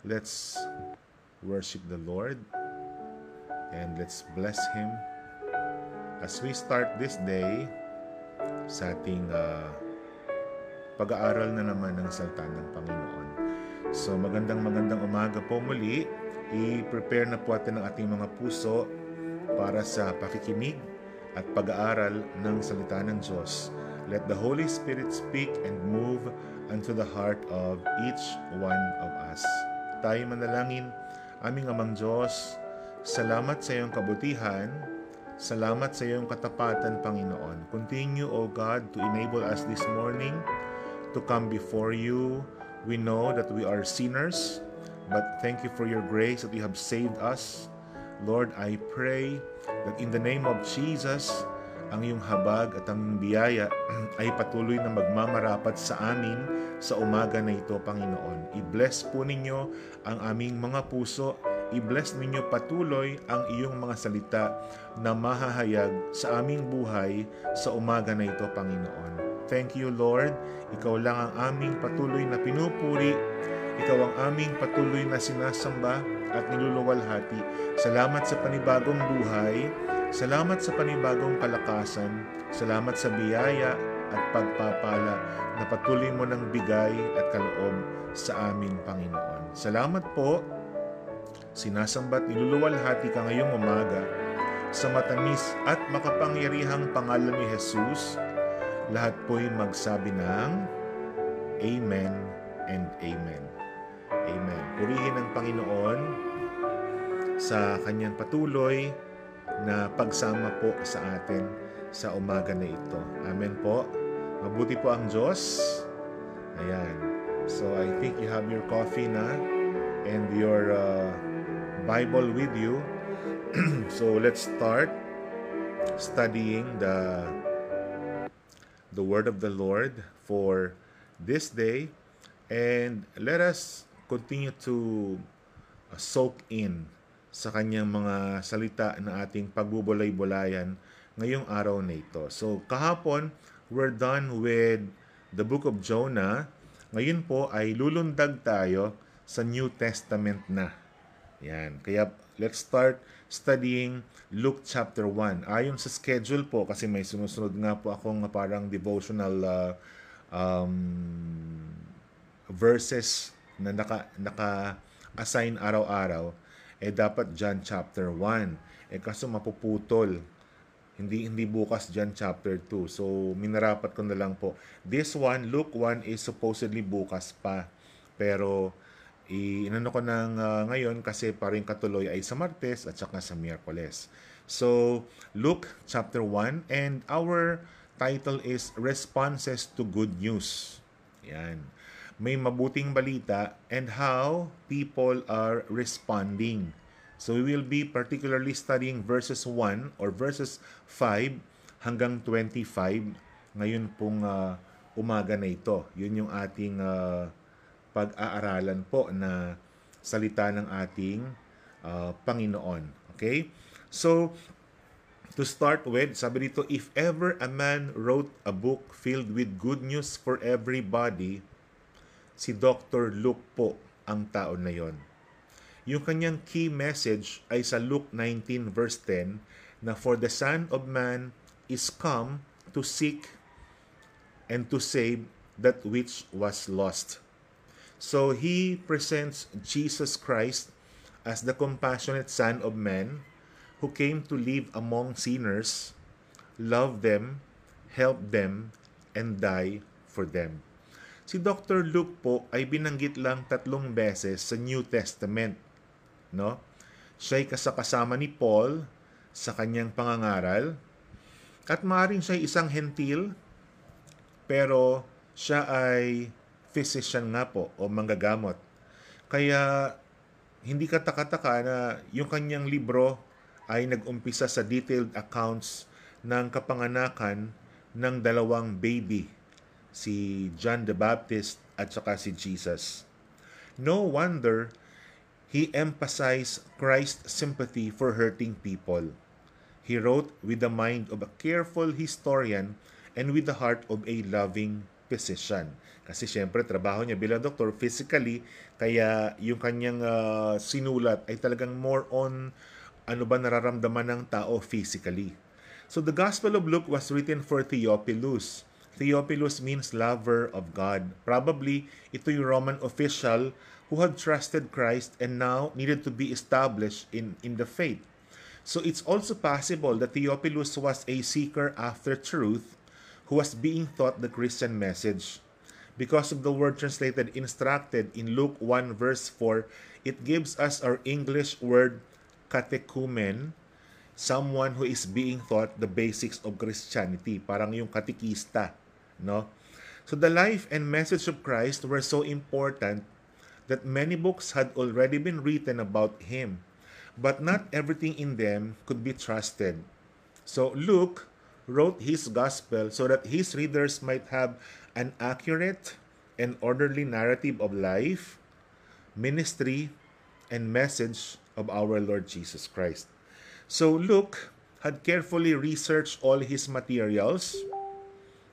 Let's worship the Lord and let's bless Him as we start this day sa ating uh, pag-aaral na naman ng salita ng Panginoon. So magandang magandang umaga po muli. I-prepare na po natin ang ating mga puso para sa pakikinig at pag-aaral ng salita ng Diyos. Let the Holy Spirit speak and move unto the heart of each one of us. Tayo manalangin, aming amang Diyos, salamat sa iyong kabutihan, salamat sa iyong katapatan, Panginoon. Continue, O God, to enable us this morning to come before you. We know that we are sinners, but thank you for your grace that you have saved us. Lord, I pray that in the name of Jesus, ang iyong habag at ang biyaya ay patuloy na magmamarapat sa amin sa umaga na ito, Panginoon. I-bless po ninyo ang aming mga puso. I-bless ninyo patuloy ang iyong mga salita na mahahayag sa aming buhay sa umaga na ito, Panginoon. Thank you, Lord. Ikaw lang ang aming patuloy na pinupuri. Ikaw ang aming patuloy na sinasamba at niluluwalhati. Salamat sa panibagong buhay. Salamat sa panibagong kalakasan. Salamat sa biyaya at pagpapala na patuloy mo ng bigay at kaloob sa aming Panginoon. Salamat po. Sinasambat niluluwalhati ka ngayong umaga sa matamis at makapangyarihang pangalan ni Jesus. Lahat po'y magsabi ng Amen and Amen. Amen. Purihin ang Panginoon sa kanyang patuloy na pagsama po sa atin sa umaga na ito. Amen po. Mabuti po ang Diyos. Ayan. So I think you have your coffee na and your uh, Bible with you. so let's start studying the the word of the Lord for this day and let us continue to uh, soak in sa kanyang mga salita na ating pagbubulay-bulayan ngayong araw na ito. So kahapon, we're done with the book of Jonah. Ngayon po ay lulundag tayo sa New Testament na. Yan. Kaya let's start studying Luke chapter 1. Ayon sa schedule po kasi may sumusunod nga po akong parang devotional uh, um, verses na naka, naka-assign araw-araw eh dapat John chapter 1. Eh kaso mapuputol hindi hindi bukas John chapter 2. So minarapat ko na lang po. This one, Luke 1 is supposedly bukas pa. Pero inano ko ng uh, ngayon kasi paring katuloy ay sa Martes at saka sa Miyerkules. So Luke chapter 1 and our title is Responses to Good News. Yan. May mabuting balita and how people are responding So we will be particularly studying verses 1 or verses 5 hanggang 25 ngayon pong uh, umaga na ito. Yun yung ating uh, pag-aaralan po na salita ng ating uh, Panginoon. Okay? So, to start with, sabi dito, if ever a man wrote a book filled with good news for everybody, si Dr. Luke po ang tao na yon. Yung kanyang key message ay sa Luke 19 verse 10 na for the Son of Man is come to seek and to save that which was lost. So he presents Jesus Christ as the compassionate Son of Man who came to live among sinners, love them, help them, and die for them. Si Dr. Luke po ay binanggit lang tatlong beses sa New Testament no? Siya'y kasakasama ni Paul sa kanyang pangangaral at maaaring siya'y isang hentil pero siya ay physician nga po o manggagamot. Kaya hindi katakataka na yung kanyang libro ay nag-umpisa sa detailed accounts ng kapanganakan ng dalawang baby, si John the Baptist at saka si Jesus. No wonder He emphasized Christ's sympathy for hurting people. He wrote with the mind of a careful historian and with the heart of a loving physician. Kasi syempre, trabaho niya bilang doktor physically, kaya yung kanyang uh, sinulat ay talagang more on ano ba nararamdaman ng tao physically. So the Gospel of Luke was written for Theophilus. Theophilus means lover of God. Probably ito yung Roman official who had trusted Christ and now needed to be established in, in the faith. So it's also possible that Theophilus was a seeker after truth who was being taught the Christian message. Because of the word translated instructed in Luke 1 verse 4, it gives us our English word catechumen, someone who is being taught the basics of Christianity, parang yung katikista, no? So the life and message of Christ were so important that many books had already been written about him, but not everything in them could be trusted. So Luke wrote his gospel so that his readers might have an accurate and orderly narrative of life, ministry, and message of our Lord Jesus Christ. So Luke had carefully researched all his materials,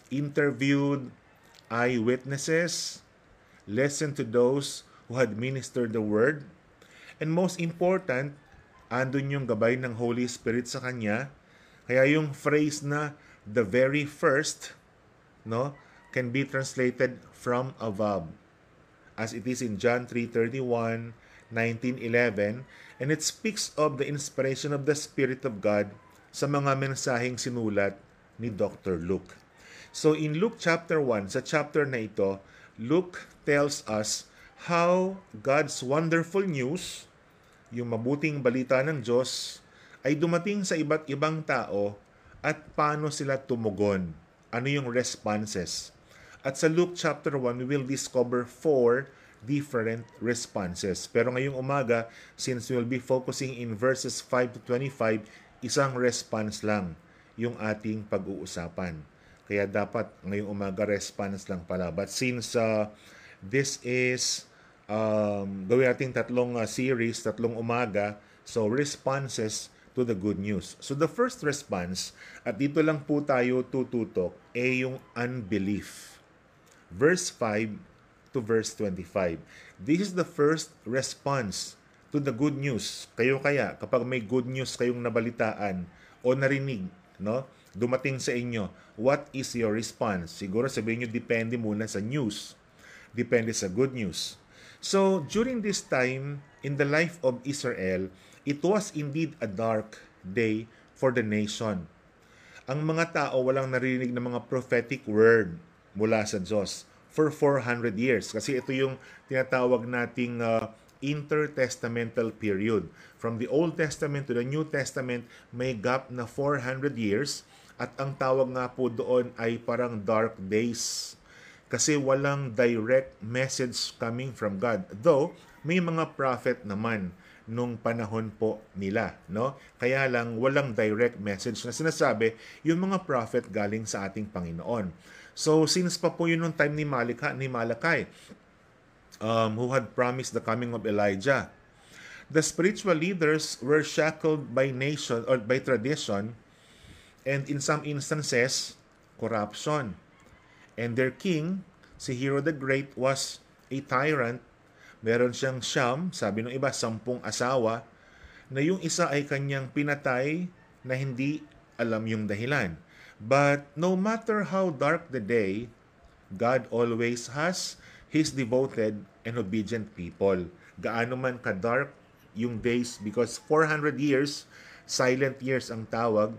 interviewed eyewitnesses, listened to those who had ministered the word, and most important, andun yung gabay ng Holy Spirit sa kanya. Kaya yung phrase na the very first, no, can be translated from above. As it is in John 3:31, 1911, and it speaks of the inspiration of the Spirit of God sa mga mensaheng sinulat ni Dr. Luke. So in Luke chapter 1, sa chapter na ito, Luke tells us how God's wonderful news, yung mabuting balita ng Diyos, ay dumating sa iba't ibang tao at paano sila tumugon. Ano yung responses. At sa Luke chapter 1, we will discover four different responses. Pero ngayong umaga, since we'll be focusing in verses 5 to 25, isang response lang yung ating pag-uusapan. Kaya dapat ngayong umaga response lang pala. But since uh, this is um, gawin natin tatlong uh, series, tatlong umaga, so responses to the good news. So the first response, at dito lang po tayo tututok, ay yung unbelief. Verse 5 to verse 25. This is the first response to the good news. Kayo kaya, kapag may good news kayong nabalitaan o narinig, no? Dumating sa inyo, what is your response? Siguro sabihin nyo, depende muna sa news. Depende sa good news. So, during this time, in the life of Israel, it was indeed a dark day for the nation. Ang mga tao walang narinig ng mga prophetic word mula sa Diyos for 400 years. Kasi ito yung tinatawag nating uh, intertestamental period. From the Old Testament to the New Testament, may gap na 400 years at ang tawag nga po doon ay parang dark days. Kasi walang direct message coming from God. Though, may mga prophet naman nung panahon po nila, no? Kaya lang walang direct message na sinasabi yung mga prophet galing sa ating Panginoon. So since pa po yun nung time ni Malika, ni Malachi, um, who had promised the coming of Elijah, the spiritual leaders were shackled by nation or by tradition and in some instances, corruption. And their king, si Hero the Great, was a tyrant. Meron siyang siyam, sabi ng iba, sampung asawa, na yung isa ay kanyang pinatay na hindi alam yung dahilan. But no matter how dark the day, God always has His devoted and obedient people. Gaano man ka-dark yung days because 400 years, silent years ang tawag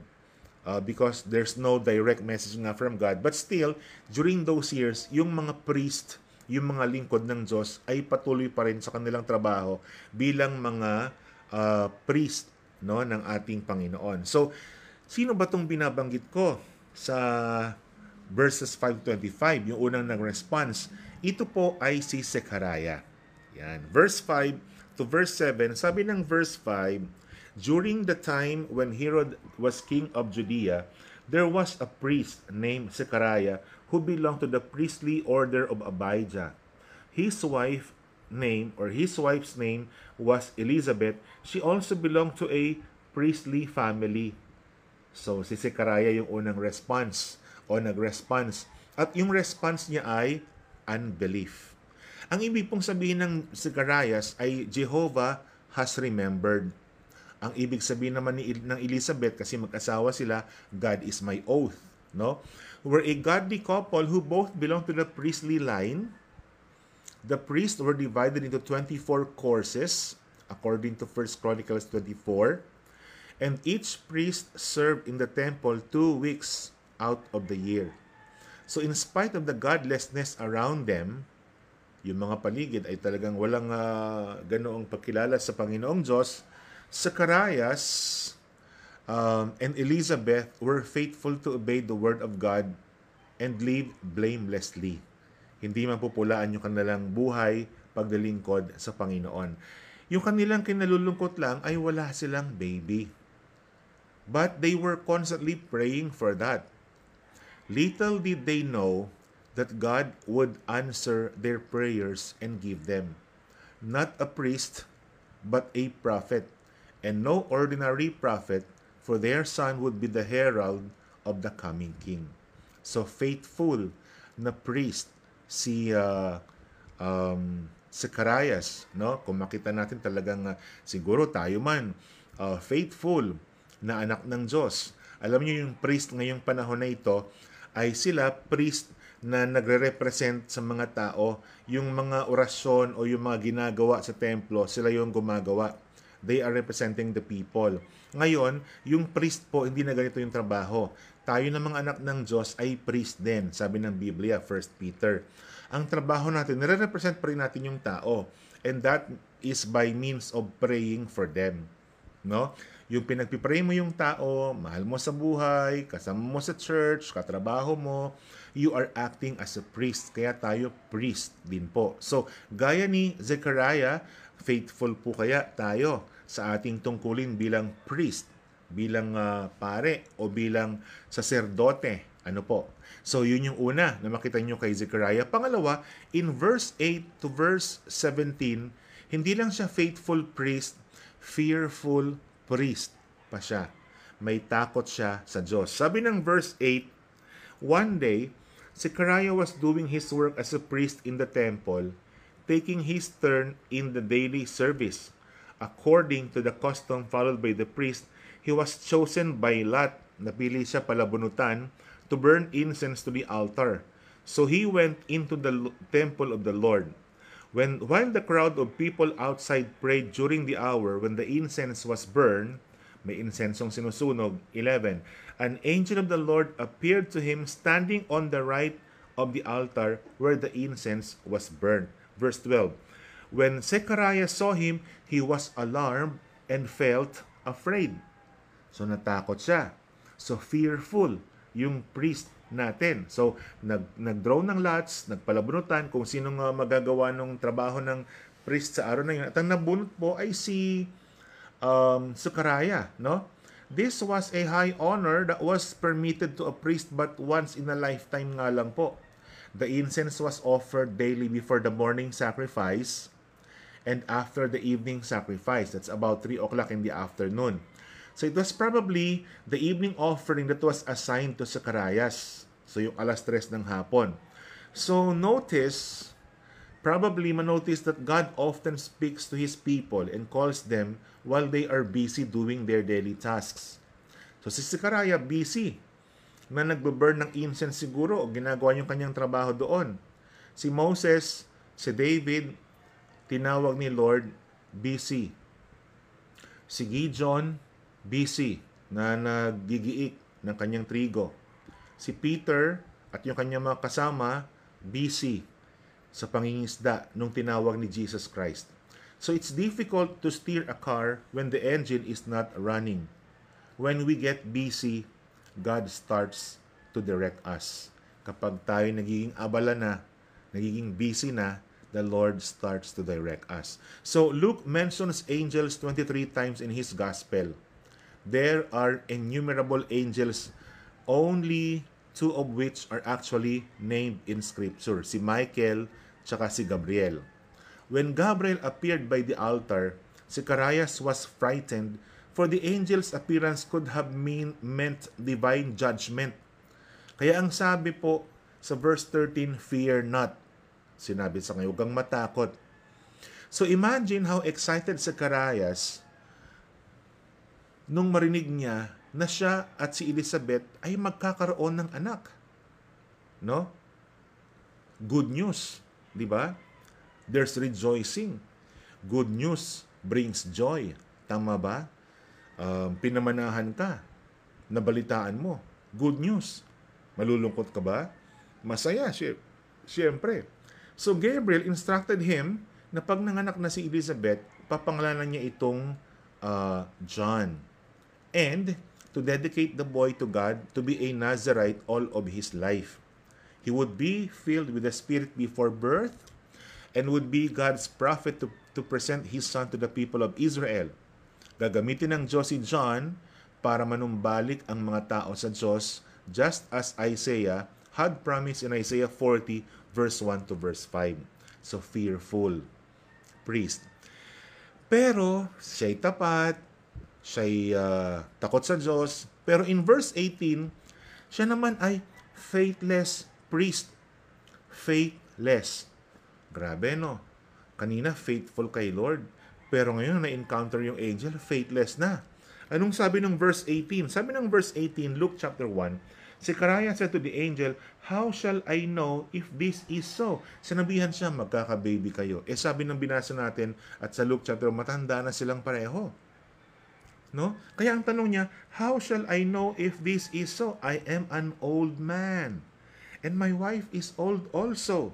uh, because there's no direct message nga from God. But still, during those years, yung mga priest, yung mga lingkod ng Diyos ay patuloy pa rin sa kanilang trabaho bilang mga uh, priest no ng ating Panginoon. So, Sino ba tong binabanggit ko sa verses 525, yung unang nag-response? Ito po ay si Zechariah. Yan. Verse 5 to verse 7, sabi ng verse 5, During the time when Herod was king of Judea, there was a priest named Zechariah who belonged to the priestly order of Abijah. His wife name or his wife's name was Elizabeth. She also belonged to a priestly family. So, si Zechariah yung unang response o nag-response At yung response niya ay unbelief. Ang ibig pong sabihin ng Zacharias ay Jehovah has remembered. Ang ibig sabihin naman ni, ng Elizabeth kasi mag-asawa sila, God is my oath, no? Were a godly couple who both belong to the priestly line. The priests were divided into 24 courses according to 1 Chronicles 24. And each priest served in the temple two weeks out of the year. So in spite of the godlessness around them, yung mga paligid ay talagang walang uh, ganoong pagkilala sa Panginoong Diyos, Zacharias um, and Elizabeth were faithful to obey the word of God and live blamelessly. Hindi mapupulaan yung kanilang buhay pagdalingkod sa Panginoon. Yung kanilang kinalulungkot lang ay wala silang baby. But they were constantly praying for that. Little did they know that God would answer their prayers and give them not a priest, but a prophet, and no ordinary prophet, for their son would be the herald of the coming king. So faithful na priest si uh, um, Zacarias, no? Kung makita natin talagang uh, siguro tayo man uh, faithful na anak ng Diyos. Alam niyo yung priest ngayong panahon na ito ay sila priest na nagre-represent sa mga tao yung mga orasyon o yung mga ginagawa sa templo, sila yung gumagawa. They are representing the people. Ngayon, yung priest po, hindi na ganito yung trabaho. Tayo na mga anak ng Diyos ay priest din, sabi ng Biblia, 1 Peter. Ang trabaho natin, nire-represent pa rin natin yung tao. And that is by means of praying for them. No? Yung pinagpipray mo yung tao, mahal mo sa buhay, kasama mo sa church, katrabaho mo, you are acting as a priest. Kaya tayo priest din po. So, gaya ni Zechariah, faithful po kaya tayo sa ating tungkulin bilang priest, bilang uh, pare o bilang saserdote. Ano po? So, yun yung una na makita nyo kay Zechariah. Pangalawa, in verse 8 to verse 17, hindi lang siya faithful priest, fearful priest pa siya. May takot siya sa Diyos. Sabi ng verse 8, One day, Zechariah was doing his work as a priest in the temple, taking his turn in the daily service. According to the custom followed by the priest, he was chosen by Lot, napili siya palabunutan, to burn incense to the altar. So he went into the temple of the Lord. When while the crowd of people outside prayed during the hour when the incense was burned, may insensong sinusunog, 11, an angel of the Lord appeared to him standing on the right of the altar where the incense was burned. Verse 12, when Zechariah saw him, he was alarmed and felt afraid. So natakot siya. So fearful yung priest natin. So, nag, nag-draw ng lots, nagpalabunutan kung sinong uh, magagawa ng trabaho ng priest sa araw na yun. At ang nabunot po ay si um, Sukaraya, no? This was a high honor that was permitted to a priest but once in a lifetime nga lang po. The incense was offered daily before the morning sacrifice and after the evening sacrifice. That's about 3 o'clock in the afternoon. So it was probably the evening offering that was assigned to Zacarias. So yung alas tres ng hapon. So notice, probably manotice that God often speaks to His people and calls them while they are busy doing their daily tasks. So si Zechariah busy na nagbe-burn ng incense siguro o ginagawa yung kanyang trabaho doon. Si Moses, si David, tinawag ni Lord busy. Si Gideon, busy na nagigiik ng kanyang trigo. Si Peter at yung kanyang mga kasama busy sa pangingisda nung tinawag ni Jesus Christ. So it's difficult to steer a car when the engine is not running. When we get busy, God starts to direct us. Kapag tayo nagiging abala na, nagiging busy na, the Lord starts to direct us. So Luke mentions angels 23 times in his gospel there are innumerable angels, only two of which are actually named in Scripture, si Michael tsaka si Gabriel. When Gabriel appeared by the altar, Zacharias was frightened for the angel's appearance could have mean, meant divine judgment. Kaya ang sabi po Sa verse 13, fear not. Sinabi sa kanya, huwag matakot. So imagine how excited Karayas nung marinig niya na siya at si Elizabeth ay magkakaroon ng anak. No? Good news, di ba? There's rejoicing. Good news brings joy. Tama ba? Um, pinamanahan ka. Nabalitaan mo. Good news. Malulungkot ka ba? Masaya, siyempre. So Gabriel instructed him na pag nanganak na si Elizabeth, papangalanan niya itong uh, John. And to dedicate the boy to God to be a Nazarite all of his life. He would be filled with the Spirit before birth and would be God's prophet to, to present his son to the people of Israel. Gagamitin ng Diyos si John para manumbalik ang mga tao sa Diyos just as Isaiah had promised in Isaiah 40 verse 1 to verse 5. So fearful priest. Pero siya'y tapat, siya'y uh, takot sa Diyos. Pero in verse 18, siya naman ay faithless priest. Faithless. Grabe no. Kanina faithful kay Lord. Pero ngayon na-encounter yung angel, faithless na. Anong sabi ng verse 18? Sabi ng verse 18, Luke chapter 1, Zechariah said to the angel, How shall I know if this is so? Sinabihan siya, magkaka-baby kayo. Eh sabi ng binasa natin at sa Luke chapter, matanda na silang pareho. No? Kaya ang tanong niya, How shall I know if this is so? I am an old man. And my wife is old also.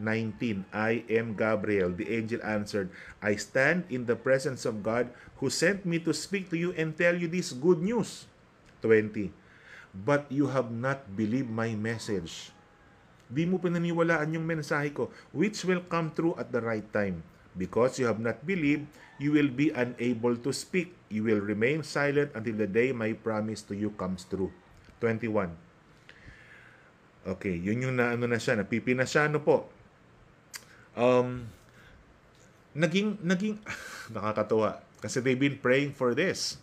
19. I am Gabriel. The angel answered, I stand in the presence of God who sent me to speak to you and tell you this good news. 20 but you have not believed my message. Di mo pinaniwalaan yung mensahe ko, which will come true at the right time. Because you have not believed, you will be unable to speak. You will remain silent until the day my promise to you comes true. 21. Okay, yun yung na, ano na siya, napipina siya, ano po. Um, naging, naging, nakakatuwa. Kasi they've been praying for this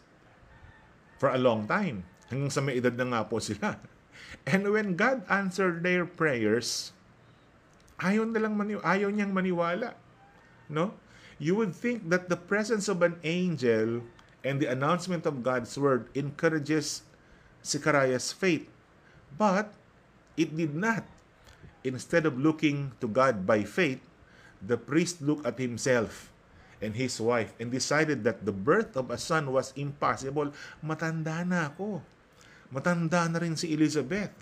for a long time. Hanggang sa may edad na nga po sila. And when God answered their prayers, ayaw, na lang mani- ayaw niyang maniwala. No? You would think that the presence of an angel and the announcement of God's word encourages Zechariah's faith. But it did not. Instead of looking to God by faith, the priest looked at himself and his wife and decided that the birth of a son was impossible. Matanda na ako. Matanda na rin si Elizabeth.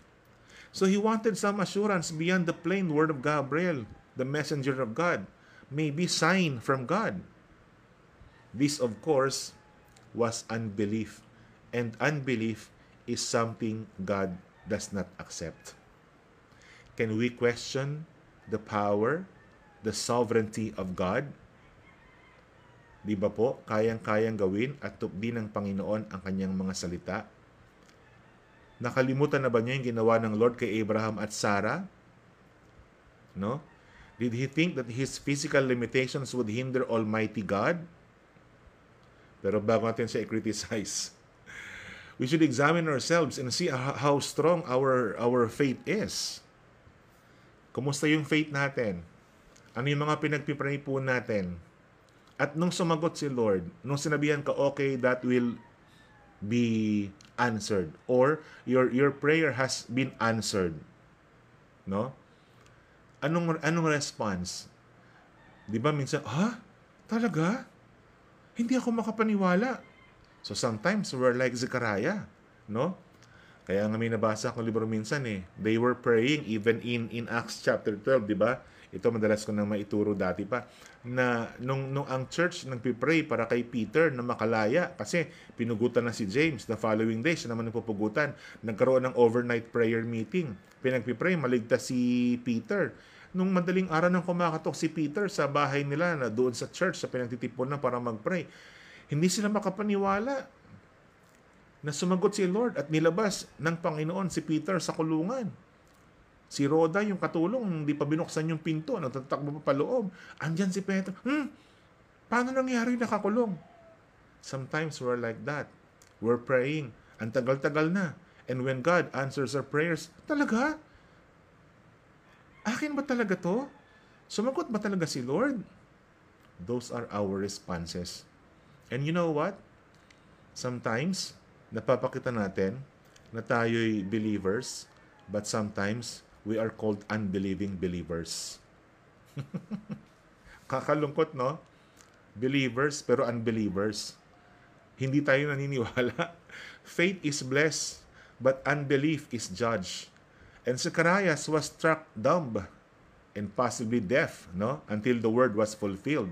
So he wanted some assurance beyond the plain word of Gabriel, the messenger of God. Maybe sign from God. This, of course, was unbelief. And unbelief is something God does not accept. Can we question the power, the sovereignty of God? Di ba po, kayang-kayang gawin at tukdi ng Panginoon ang kanyang mga salita? Nakalimutan na ba niya yung ginawa ng Lord kay Abraham at Sarah? No? Did he think that his physical limitations would hinder Almighty God? Pero bago natin siya i-criticize, we should examine ourselves and see how strong our our faith is. Kumusta yung faith natin? Ano yung mga pinagpipray po natin? At nung sumagot si Lord, nung sinabihan ka, okay, that will be answered or your your prayer has been answered no? Anong anong response? Di ba minsan ha? Talaga? Hindi ako makapaniwala. So sometimes we're like Zechariah no? Kaya nga may nabasa akong libro minsan eh. They were praying even in in Acts chapter 12 di ba ito madalas ko nang maituro dati pa na nung, nung ang church nagpipray para kay Peter na makalaya kasi pinugutan na si James the following day siya naman nagpupugutan. Nagkaroon ng overnight prayer meeting. Pinagpipray maligtas si Peter. Nung madaling araw nang kumakatok si Peter sa bahay nila na doon sa church sa pinagtitipon na para magpray hindi sila makapaniwala na sumagot si Lord at nilabas ng Panginoon si Peter sa kulungan Si Roda, yung katulong, hindi pa binuksan yung pinto, natatakbo pa paloob. Andyan si Petro. Hmm, paano nangyari nakakulong? Sometimes we're like that. We're praying. Ang tagal-tagal na. And when God answers our prayers, talaga? Akin ba talaga to? Sumagot ba talaga si Lord? Those are our responses. And you know what? Sometimes, napapakita natin na tayo'y believers, but sometimes, we are called unbelieving believers. Kakalungkot, no? Believers, pero unbelievers. Hindi tayo naniniwala. Faith is blessed, but unbelief is judged. And Zacharias was struck dumb and possibly deaf, no? Until the word was fulfilled.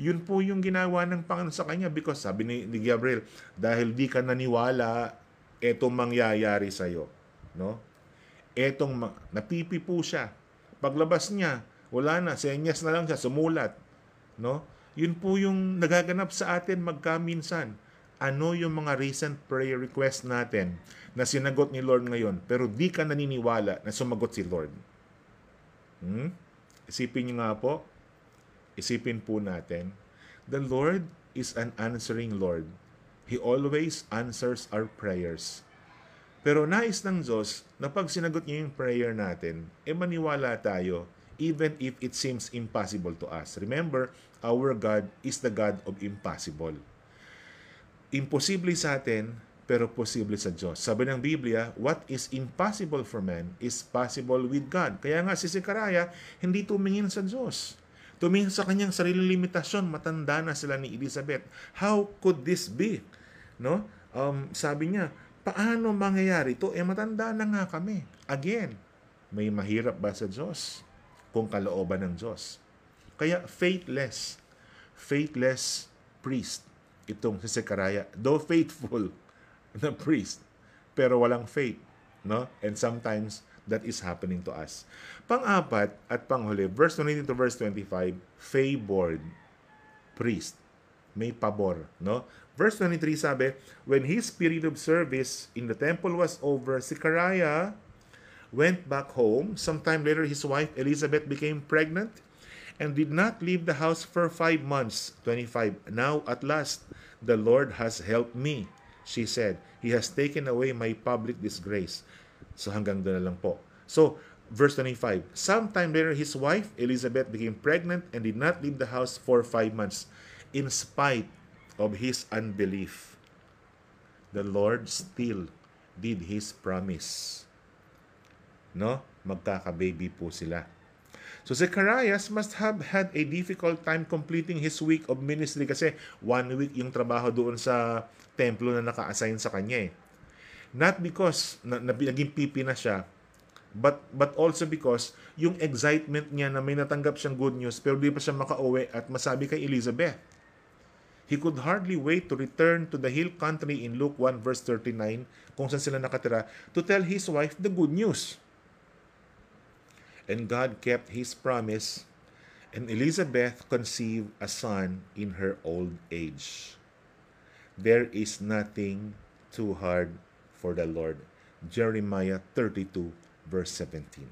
Yun po yung ginawa ng Panginoon sa kanya because sabi ni, ni Gabriel, dahil di ka naniwala, etong mangyayari sa iyo, no? Etong napipi po siya. Paglabas niya, wala na, senyas na lang siya, sumulat, no? Yun po yung nagaganap sa atin magkaminsan. Ano yung mga recent prayer request natin na sinagot ni Lord ngayon, pero di ka naniniwala na sumagot si Lord? Hmm? Isipin niyo nga po, isipin po natin, the Lord is an answering Lord. He always answers our prayers. Pero nais ng Diyos na pag sinagot niya yung prayer natin, e maniwala tayo even if it seems impossible to us. Remember, our God is the God of impossible. Imposible sa atin, pero posible sa Diyos. Sabi ng Biblia, what is impossible for man is possible with God. Kaya nga si Zechariah, hindi tumingin sa Diyos. Tumingin sa kanyang sariling limitasyon, matanda na sila ni Elizabeth. How could this be? No? Um, sabi niya, paano mangyayari ito? Eh matanda na nga kami. Again, may mahirap ba sa Diyos? Kung kalooban ng Diyos. Kaya faithless, faithless priest itong si Zechariah. Though faithful, na priest, pero walang faith. No? And sometimes, that is happening to us. Pang-apat at panghuli, verse 20 to verse 25, favored priest. May pabor. No? Verse 23 sabi, When his period of service in the temple was over, Zechariah went back home. Sometime later, his wife Elizabeth became pregnant and did not leave the house for five months. 25. Now, at last, the Lord has helped me she said, He has taken away my public disgrace. So hanggang doon na lang po. So, verse 25, Sometime later, his wife, Elizabeth, became pregnant and did not leave the house for five months in spite of his unbelief. The Lord still did His promise. No? Magkaka-baby po sila. So Zacharias must have had a difficult time completing his week of ministry kasi one week yung trabaho doon sa templo na naka-assign sa kanya eh. Not because na, na, naging pipi na siya, but but also because yung excitement niya na may natanggap siyang good news pero di pa siya makauwi at masabi kay Elizabeth. He could hardly wait to return to the hill country in Luke 1 verse 39 kung saan sila nakatira to tell his wife the good news. And God kept his promise, and Elizabeth conceived a son in her old age. There is nothing too hard for the Lord. Jeremiah 32, verse 17.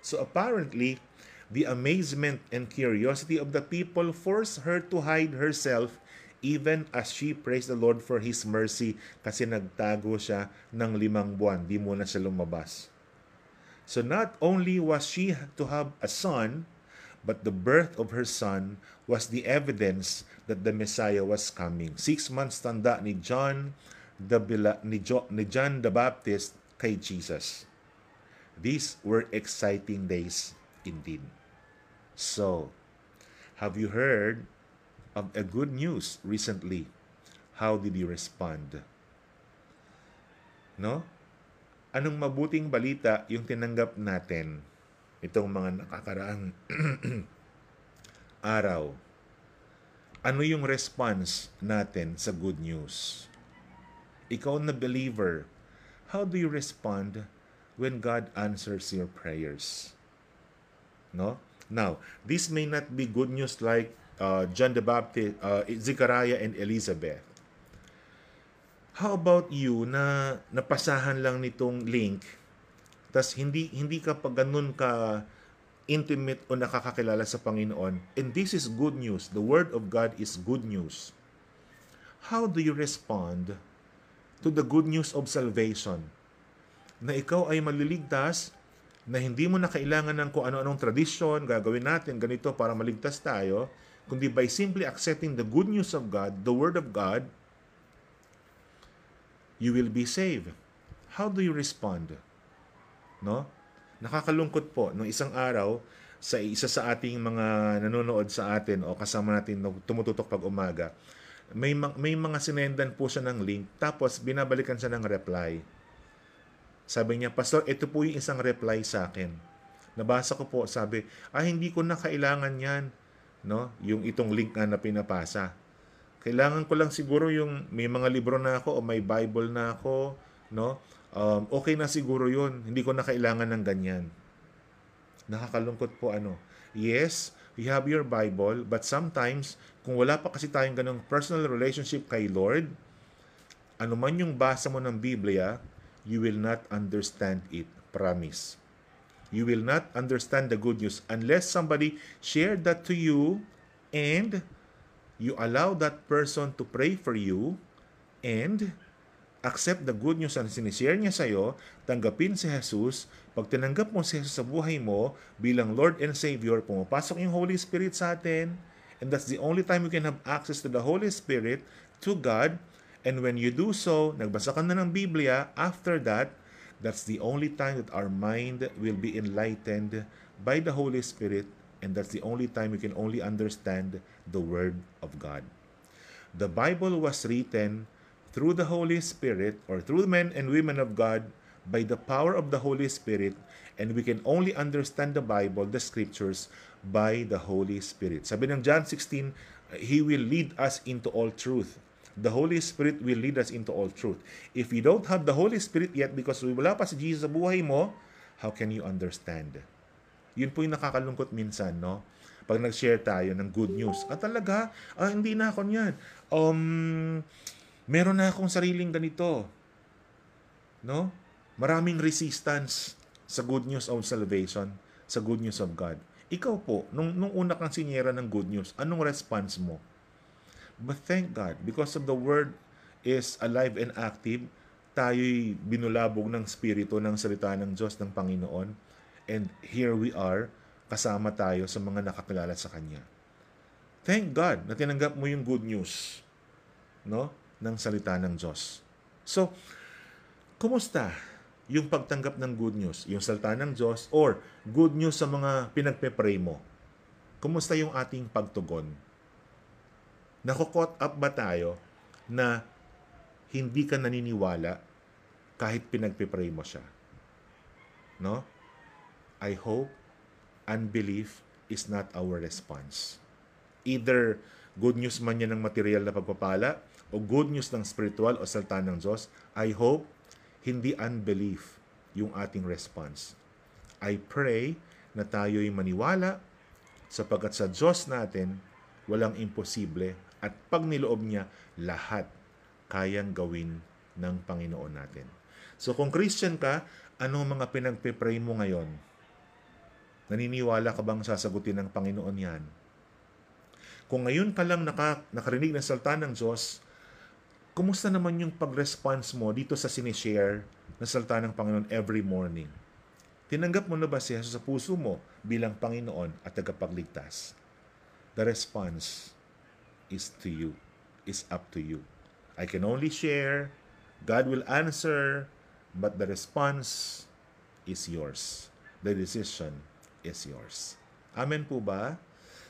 So apparently, the amazement and curiosity of the people forced her to hide herself even as she praised the Lord for His mercy kasi nagtago siya ng limang buwan. Di muna siya lumabas. So not only was she to have a son, but the birth of her son was the evidence that the Messiah was coming. Six months tanda ni John the ni, jo, ni John the Baptist kay Jesus. These were exciting days indeed. So, have you heard of a good news recently? How did you respond? No? anong mabuting balita yung tinanggap natin itong mga nakakaraang araw? Ano yung response natin sa good news? Ikaw na believer, how do you respond when God answers your prayers? No? Now, this may not be good news like uh, John the Baptist, uh, Zechariah and Elizabeth. How about you na napasahan lang nitong link tas hindi hindi ka pa ganun ka intimate o nakakakilala sa Panginoon and this is good news. The word of God is good news. How do you respond to the good news of salvation? Na ikaw ay maliligtas, na hindi mo na kailangan ng kung ano-anong tradisyon, gagawin natin ganito para maligtas tayo, kundi by simply accepting the good news of God, the Word of God, you will be saved. How do you respond? No? Nakakalungkot po, nung isang araw, sa isa sa ating mga nanonood sa atin o kasama natin na tumututok pag umaga, may, may mga sinendan po siya ng link, tapos binabalikan siya ng reply. Sabi niya, Pastor, ito po yung isang reply sa akin. Nabasa ko po, sabi, ah, hindi ko na kailangan yan. No? Yung itong link nga na pinapasa. Kailangan ko lang siguro yung may mga libro na ako o may Bible na ako, no? Um, okay na siguro yun. Hindi ko na kailangan ng ganyan. Nakakalungkot po ano. Yes, you have your Bible, but sometimes, kung wala pa kasi tayong ganong personal relationship kay Lord, ano man yung basa mo ng Biblia, you will not understand it. Promise. You will not understand the good news unless somebody shared that to you and you allow that person to pray for you and accept the good news na sinishare niya sa iyo, tanggapin si Jesus, pag tinanggap mo si Jesus sa buhay mo bilang Lord and Savior, pumapasok yung Holy Spirit sa atin, and that's the only time we can have access to the Holy Spirit, to God, and when you do so, nagbasa ka na ng Biblia, after that, that's the only time that our mind will be enlightened by the Holy Spirit and that's the only time we can only understand the Word of God. The Bible was written through the Holy Spirit or through men and women of God by the power of the Holy Spirit and we can only understand the Bible, the Scriptures, by the Holy Spirit. Sabi ng John 16, He will lead us into all truth. The Holy Spirit will lead us into all truth. If you don't have the Holy Spirit yet because wala pa si Jesus sa buhay mo, how can you understand? Yun po yung nakakalungkot minsan, no? Pag nag-share tayo ng good news. Ah, talaga, ah, hindi na ako niyan. Um, meron na akong sariling ganito. No? Maraming resistance sa good news of salvation, sa good news of God. Ikaw po, nung, nung una kang sinyera ng good news, anong response mo? But thank God, because of the Word is alive and active, tayo'y binulabog ng Spirito ng salita ng Diyos ng Panginoon And here we are, kasama tayo sa mga nakakilala sa Kanya. Thank God na tinanggap mo yung good news no, ng salita ng Diyos. So, kumusta yung pagtanggap ng good news, yung salita ng Diyos, or good news sa mga pinagpe-pray mo? Kumusta yung ating pagtugon? Nakukot up ba tayo na hindi ka naniniwala kahit pinagpe-pray mo siya? No? I hope unbelief is not our response. Either good news man yan ng material na pagpapala o good news ng spiritual o salta ng Diyos, I hope hindi unbelief yung ating response. I pray na tayo'y maniwala sapagkat sa Diyos natin walang imposible at pag niloob niya, lahat kayang gawin ng Panginoon natin. So kung Christian ka, anong mga pinagpe-pray mo ngayon? Naniniwala ka bang sasagutin ng Panginoon yan? Kung ngayon ka lang naka, nakarinig ng salta ng Diyos, kumusta naman yung pag-response mo dito sa sinishare na salta ng Panginoon every morning? Tinanggap mo na ba si Jesus sa puso mo bilang Panginoon at tagapagligtas? The response is to you, is up to you. I can only share, God will answer, but the response is yours. The decision is yours. Amen po ba?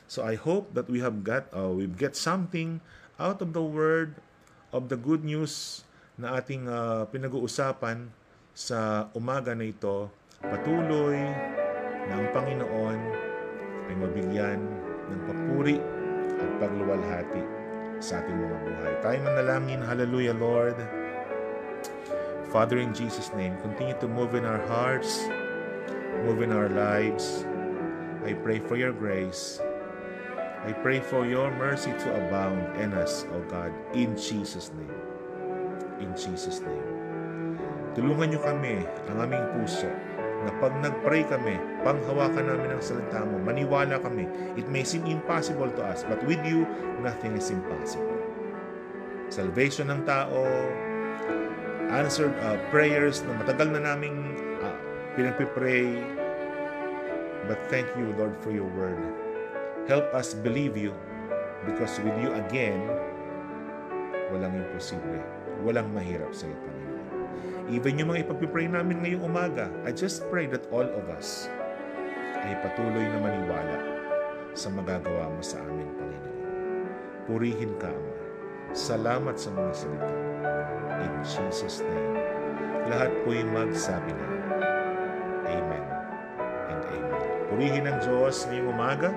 So I hope that we have got uh, we've get something out of the word of the good news na ating uh, pinag-uusapan sa umaga na ito. Patuloy na ang Panginoon ay mabigyan ng papuri at pagluwalhati sa ating mga buhay. Tayo manalangin. Hallelujah, Lord. Father, in Jesus' name, continue to move in our hearts, move in our lives. I pray for your grace. I pray for your mercy to abound in us, O God, in Jesus' name. In Jesus' name. Tulungan niyo kami, ang aming puso, na pag nag-pray kami, panghawakan namin ang salita mo, maniwala kami. It may seem impossible to us, but with you, nothing is impossible. Salvation ng tao, answered uh, prayers na matagal na naming uh, pinagpipray, But thank you, Lord, for your word. Help us believe you because with you again, walang imposible. Walang mahirap sa iyo. Even yung mga ipagpipray namin ngayong umaga, I just pray that all of us ay patuloy na maniwala sa magagawa mo sa amin, Panginoon. Purihin ka, Ama. Salamat sa mga salita. In Jesus' name. Lahat po'y magsabi na, Amen and Amen. Purihin ang Diyos ngayong umaga